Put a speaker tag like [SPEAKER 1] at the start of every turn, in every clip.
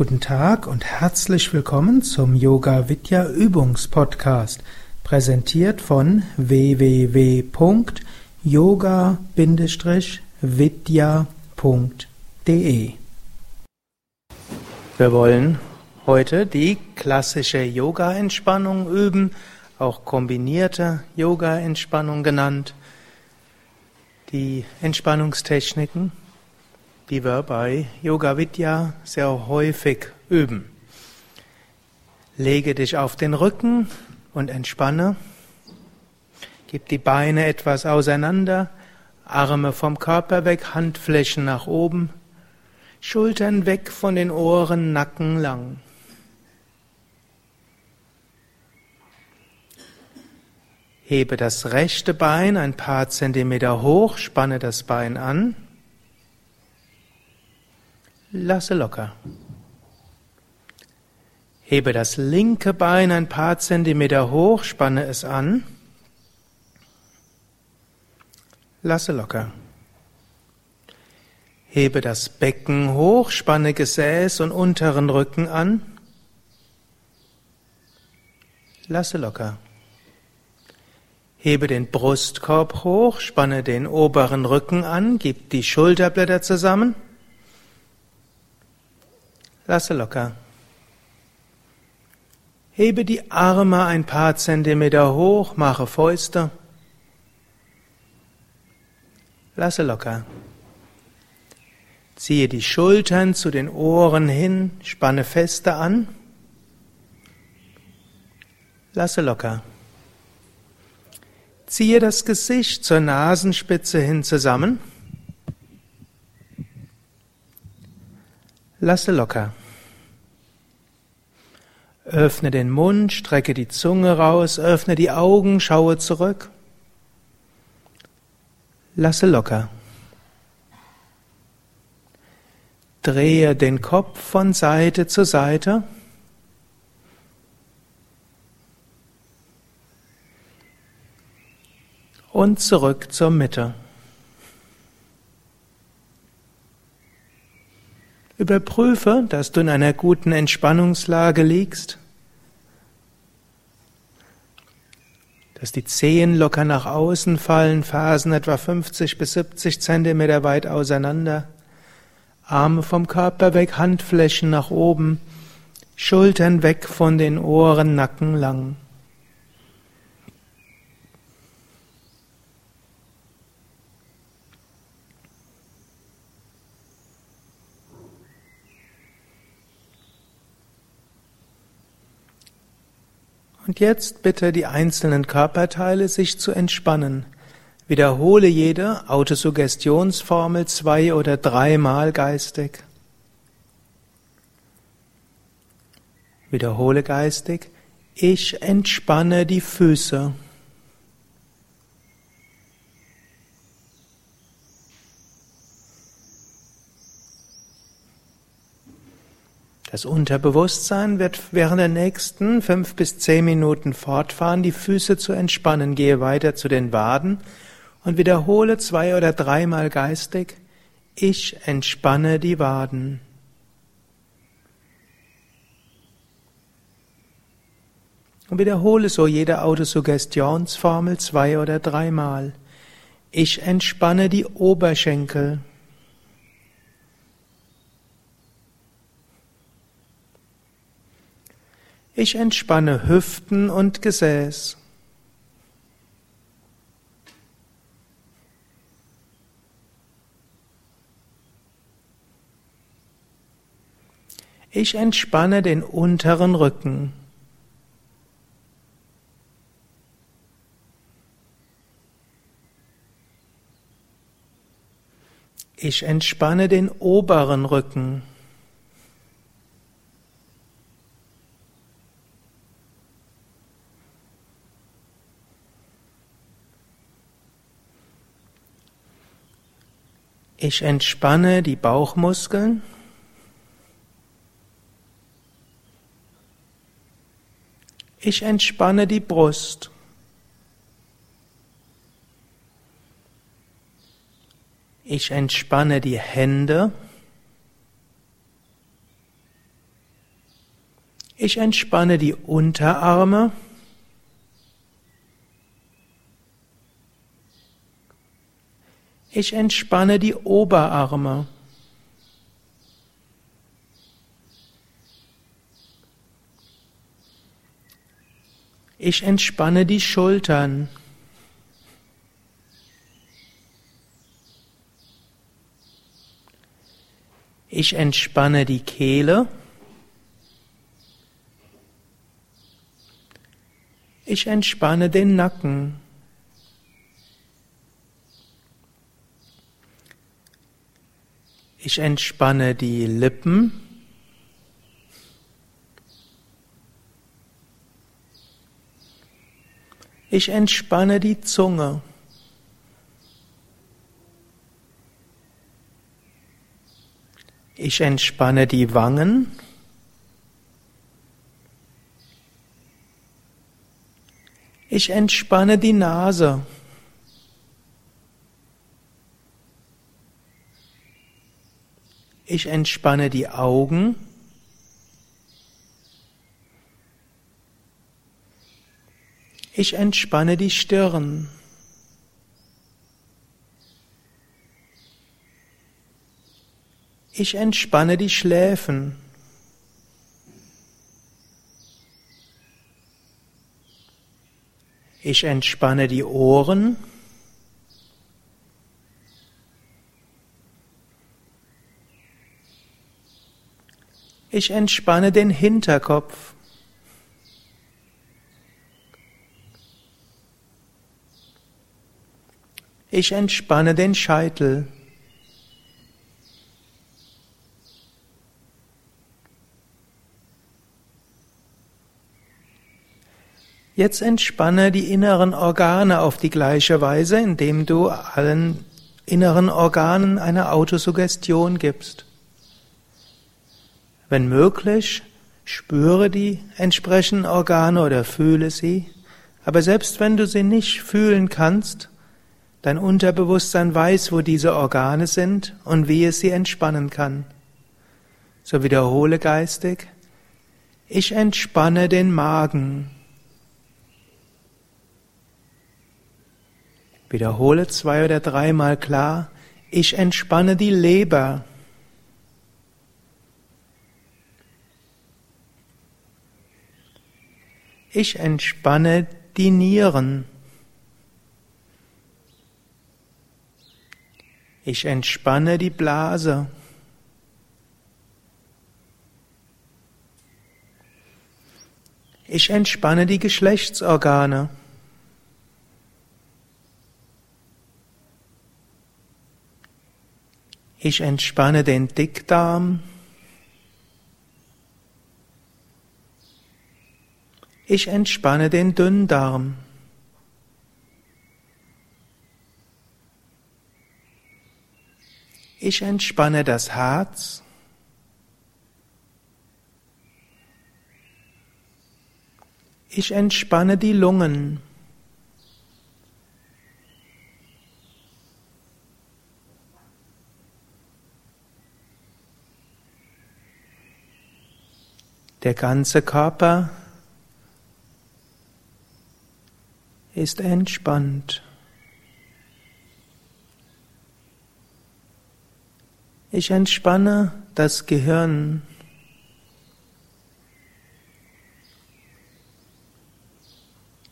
[SPEAKER 1] Guten Tag und herzlich willkommen zum Yoga Vidya Übungspodcast, präsentiert von www.yoga-vidya.de. Wir wollen heute die klassische Yoga-Entspannung üben, auch kombinierte Yoga-Entspannung genannt. Die Entspannungstechniken die wir bei Yoga Vidya sehr häufig üben. Lege dich auf den Rücken und entspanne. Gib die Beine etwas auseinander, Arme vom Körper weg, Handflächen nach oben, Schultern weg von den Ohren, Nacken lang. Hebe das rechte Bein ein paar Zentimeter hoch, spanne das Bein an. Lasse locker. Hebe das linke Bein ein paar Zentimeter hoch, spanne es an. Lasse locker. Hebe das Becken hoch, spanne Gesäß und unteren Rücken an. Lasse locker. Hebe den Brustkorb hoch, spanne den oberen Rücken an, gib die Schulterblätter zusammen. Lasse locker. Hebe die Arme ein paar Zentimeter hoch, mache Fäuste. Lasse locker. Ziehe die Schultern zu den Ohren hin, spanne feste an. Lasse locker. Ziehe das Gesicht zur Nasenspitze hin zusammen. Lasse locker. Öffne den Mund, strecke die Zunge raus, öffne die Augen, schaue zurück. Lasse locker. Drehe den Kopf von Seite zu Seite. Und zurück zur Mitte. Überprüfe, dass du in einer guten Entspannungslage liegst. Dass die Zehen locker nach außen fallen, Fersen etwa 50 bis 70 Zentimeter weit auseinander, Arme vom Körper weg, Handflächen nach oben, Schultern weg von den Ohren, Nacken lang. Und jetzt bitte die einzelnen Körperteile sich zu entspannen. Wiederhole jede Autosuggestionsformel zwei oder dreimal geistig. Wiederhole geistig. Ich entspanne die Füße. Das Unterbewusstsein wird während der nächsten fünf bis zehn Minuten fortfahren, die Füße zu entspannen. Gehe weiter zu den Waden und wiederhole zwei oder dreimal geistig, ich entspanne die Waden. Und wiederhole so jede Autosuggestionsformel zwei oder dreimal. Ich entspanne die Oberschenkel. Ich entspanne Hüften und Gesäß. Ich entspanne den unteren Rücken. Ich entspanne den oberen Rücken. Ich entspanne die Bauchmuskeln. Ich entspanne die Brust. Ich entspanne die Hände. Ich entspanne die Unterarme. Ich entspanne die Oberarme. Ich entspanne die Schultern. Ich entspanne die Kehle. Ich entspanne den Nacken. Ich entspanne die Lippen. Ich entspanne die Zunge. Ich entspanne die Wangen. Ich entspanne die Nase. Ich entspanne die Augen. Ich entspanne die Stirn. Ich entspanne die Schläfen. Ich entspanne die Ohren. Ich entspanne den Hinterkopf. Ich entspanne den Scheitel. Jetzt entspanne die inneren Organe auf die gleiche Weise, indem du allen inneren Organen eine Autosuggestion gibst. Wenn möglich, spüre die entsprechenden Organe oder fühle sie, aber selbst wenn du sie nicht fühlen kannst, dein Unterbewusstsein weiß, wo diese Organe sind und wie es sie entspannen kann. So wiederhole geistig, ich entspanne den Magen. Wiederhole zwei oder dreimal klar, ich entspanne die Leber. Ich entspanne die Nieren. Ich entspanne die Blase. Ich entspanne die Geschlechtsorgane. Ich entspanne den Dickdarm. Ich entspanne den Dünndarm. Ich entspanne das Herz. Ich entspanne die Lungen. Der ganze Körper ist entspannt. Ich entspanne das Gehirn.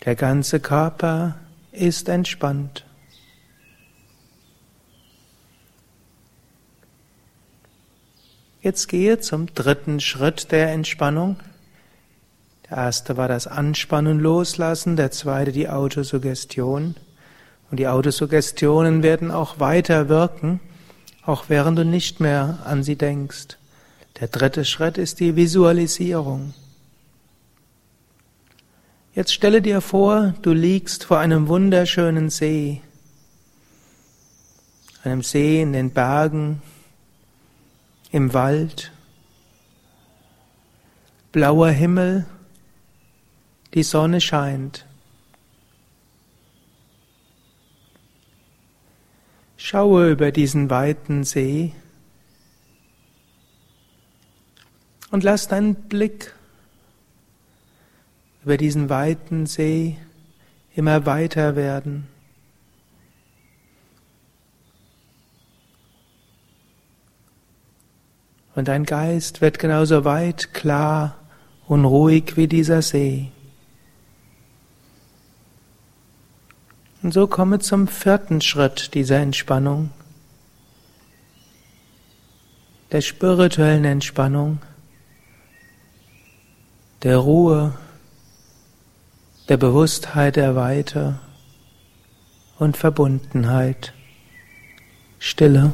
[SPEAKER 1] Der ganze Körper ist entspannt. Jetzt gehe zum dritten Schritt der Entspannung. Der erste war das Anspannen loslassen, der zweite die Autosuggestion. Und die Autosuggestionen werden auch weiter wirken, auch während du nicht mehr an sie denkst. Der dritte Schritt ist die Visualisierung. Jetzt stelle dir vor, du liegst vor einem wunderschönen See, einem See in den Bergen, im Wald, blauer Himmel, die Sonne scheint. Schaue über diesen weiten See und lass deinen Blick über diesen weiten See immer weiter werden. Und dein Geist wird genauso weit, klar und ruhig wie dieser See. Und so komme zum vierten Schritt dieser Entspannung, der spirituellen Entspannung, der Ruhe, der Bewusstheit der Weite und Verbundenheit, Stille.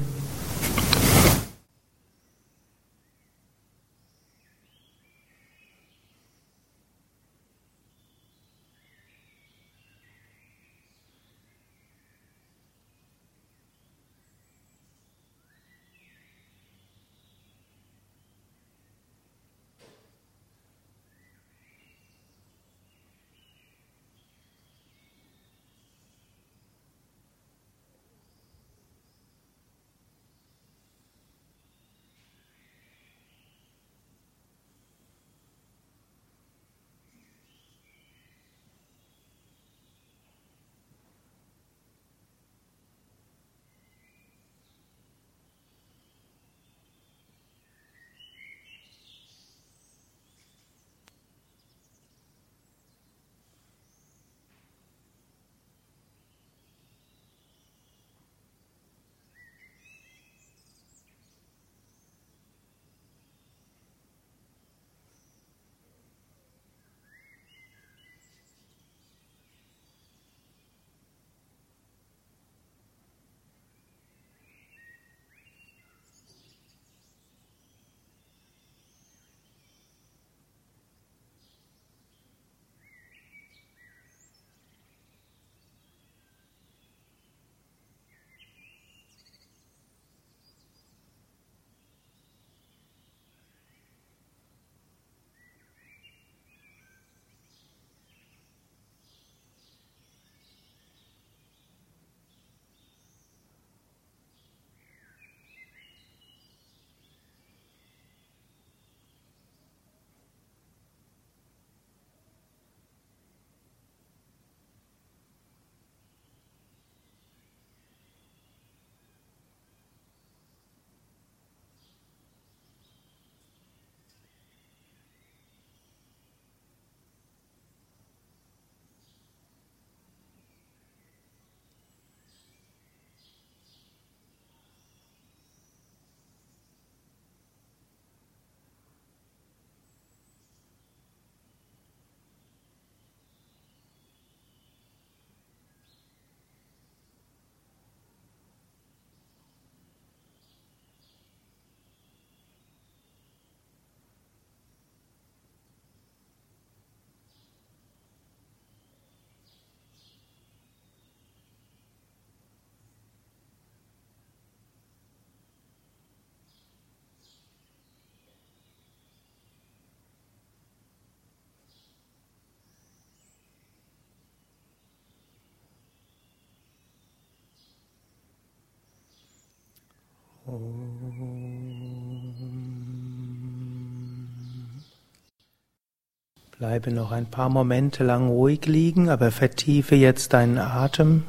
[SPEAKER 1] Bleibe noch ein paar Momente lang ruhig liegen, aber vertiefe jetzt deinen Atem.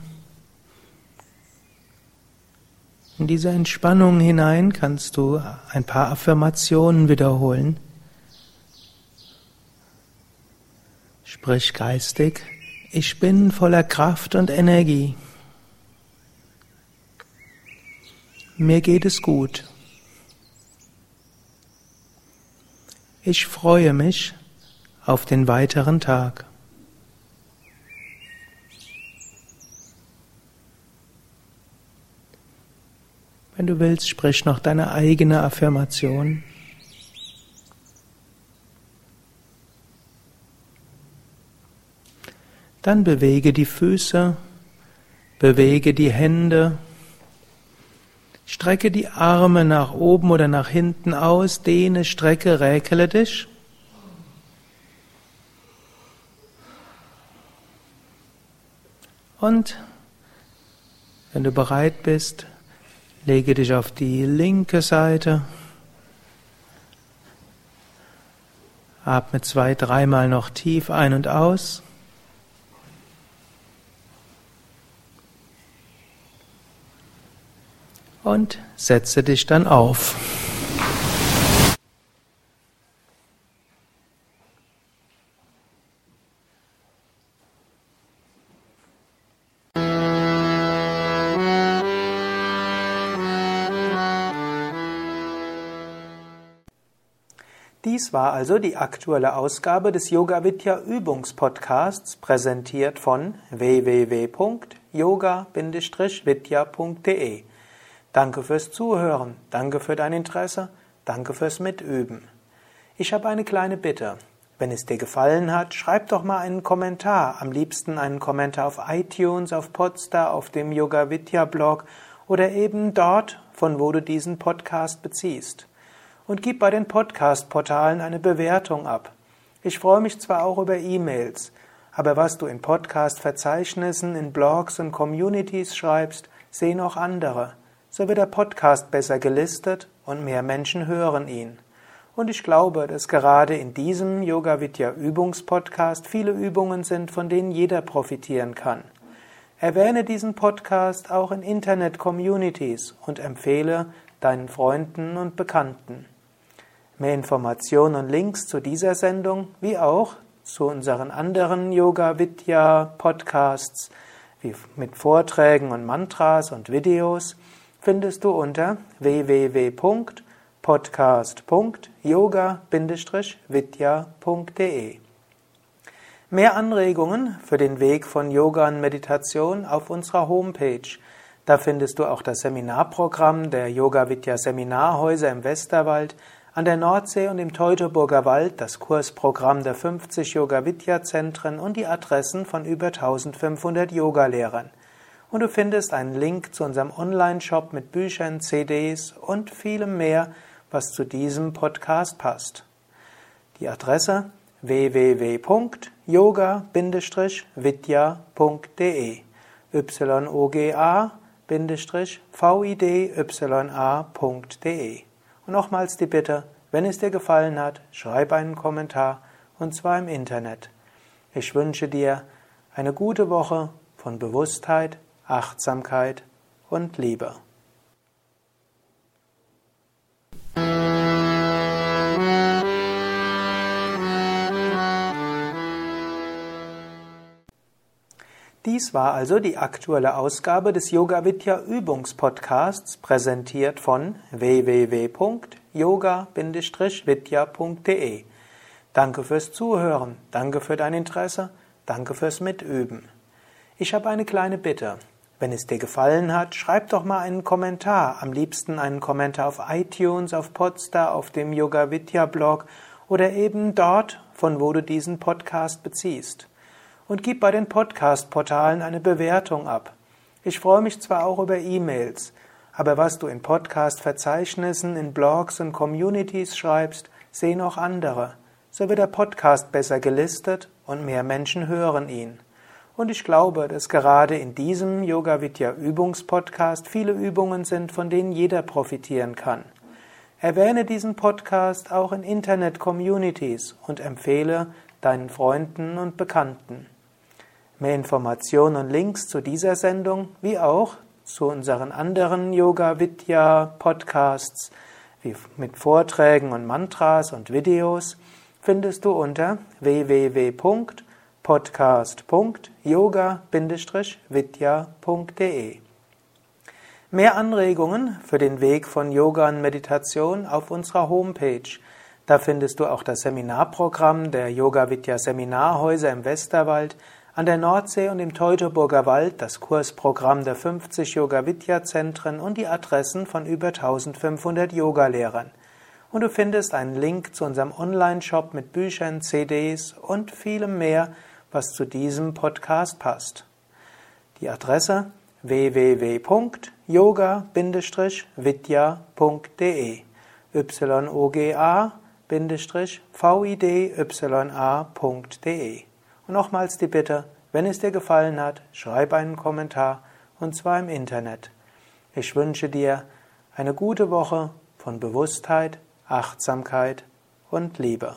[SPEAKER 1] In diese Entspannung hinein kannst du ein paar Affirmationen wiederholen. Sprich geistig, ich bin voller Kraft und Energie. Mir geht es gut. Ich freue mich auf den weiteren Tag. Wenn du willst, sprich noch deine eigene Affirmation. Dann bewege die Füße, bewege die Hände, Strecke die Arme nach oben oder nach hinten aus, dehne, strecke, räkele dich. Und wenn du bereit bist, lege dich auf die linke Seite, Atme zwei, dreimal noch tief ein und aus. Und setze dich dann auf. Dies war also die aktuelle Ausgabe des Yoga Vidya Übungspodcasts, präsentiert von www.yoga-vidya.de. Danke fürs Zuhören, danke für dein Interesse, danke fürs Mitüben. Ich habe eine kleine Bitte. Wenn es dir gefallen hat, schreib doch mal einen Kommentar, am liebsten einen Kommentar auf iTunes, auf Podstar, auf dem Yoga Vidya Blog oder eben dort, von wo du diesen Podcast beziehst und gib bei den Podcast-Portalen eine Bewertung ab. Ich freue mich zwar auch über E-Mails, aber was du in Podcast-Verzeichnissen, in Blogs und Communities schreibst, sehen auch andere. So wird der Podcast besser gelistet und mehr Menschen hören ihn. Und ich glaube, dass gerade in diesem Yoga Vidya Übungspodcast viele Übungen sind, von denen jeder profitieren kann. Erwähne diesen Podcast auch in Internet-Communities und empfehle deinen Freunden und Bekannten. Mehr Informationen und Links zu dieser Sendung, wie auch zu unseren anderen Yoga Vidya Podcasts, wie mit Vorträgen und Mantras und Videos, findest du unter www.podcast.yoga-vidya.de. Mehr Anregungen für den Weg von Yoga und Meditation auf unserer Homepage. Da findest du auch das Seminarprogramm der Yoga Vidya Seminarhäuser im Westerwald an der Nordsee und im Teutoburger Wald das Kursprogramm der 50 Yoga-Vidya-Zentren und die Adressen von über 1500 Yogalehrern. Und du findest einen Link zu unserem Online-Shop mit Büchern, CDs und vielem mehr, was zu diesem Podcast passt. Die Adresse www.yoga-vidya.de yoga-vidya.de und nochmals die Bitte, wenn es dir gefallen hat, schreib einen Kommentar und zwar im Internet. Ich wünsche dir eine gute Woche von Bewusstheit, Achtsamkeit und Liebe. Dies war also die aktuelle Ausgabe des Yoga Vidya Übungspodcasts, präsentiert von www.yoga-vidya.de. Danke fürs Zuhören, danke für dein Interesse, danke fürs Mitüben. Ich habe eine kleine Bitte. Wenn es dir gefallen hat, schreib doch mal einen Kommentar, am liebsten einen Kommentar auf iTunes, auf Podstar, auf dem Yoga Vidya Blog oder eben dort, von wo du diesen Podcast beziehst und gib bei den Podcast-Portalen eine Bewertung ab. Ich freue mich zwar auch über E-Mails, aber was du in Podcast-Verzeichnissen, in Blogs und Communities schreibst, sehen auch andere. So wird der Podcast besser gelistet und mehr Menschen hören ihn. Und ich glaube, dass gerade in diesem Yoga Vidya Übungspodcast viele Übungen sind, von denen jeder profitieren kann. Erwähne diesen Podcast auch in Internet-Communities und empfehle deinen Freunden und Bekannten. Mehr Informationen und Links zu dieser Sendung, wie auch zu unseren anderen Yoga Vidya Podcasts, wie mit Vorträgen und Mantras und Videos, findest du unter www.podcast.yoga-vidya.de. Mehr Anregungen für den Weg von Yoga und Meditation auf unserer Homepage. Da findest du auch das Seminarprogramm der Yoga Vidya Seminarhäuser im Westerwald an der Nordsee und im Teutoburger Wald das Kursprogramm der 50 Yoga-Vidya-Zentren und die Adressen von über 1500 Yogalehrern. Und du findest einen Link zu unserem Online-Shop mit Büchern, CDs und vielem mehr, was zu diesem Podcast passt. Die Adresse www.yoga-vidya.de yoga-vidya.de und nochmals die Bitte, wenn es dir gefallen hat, schreib einen Kommentar und zwar im Internet. Ich wünsche dir eine gute Woche von Bewusstheit, Achtsamkeit und Liebe.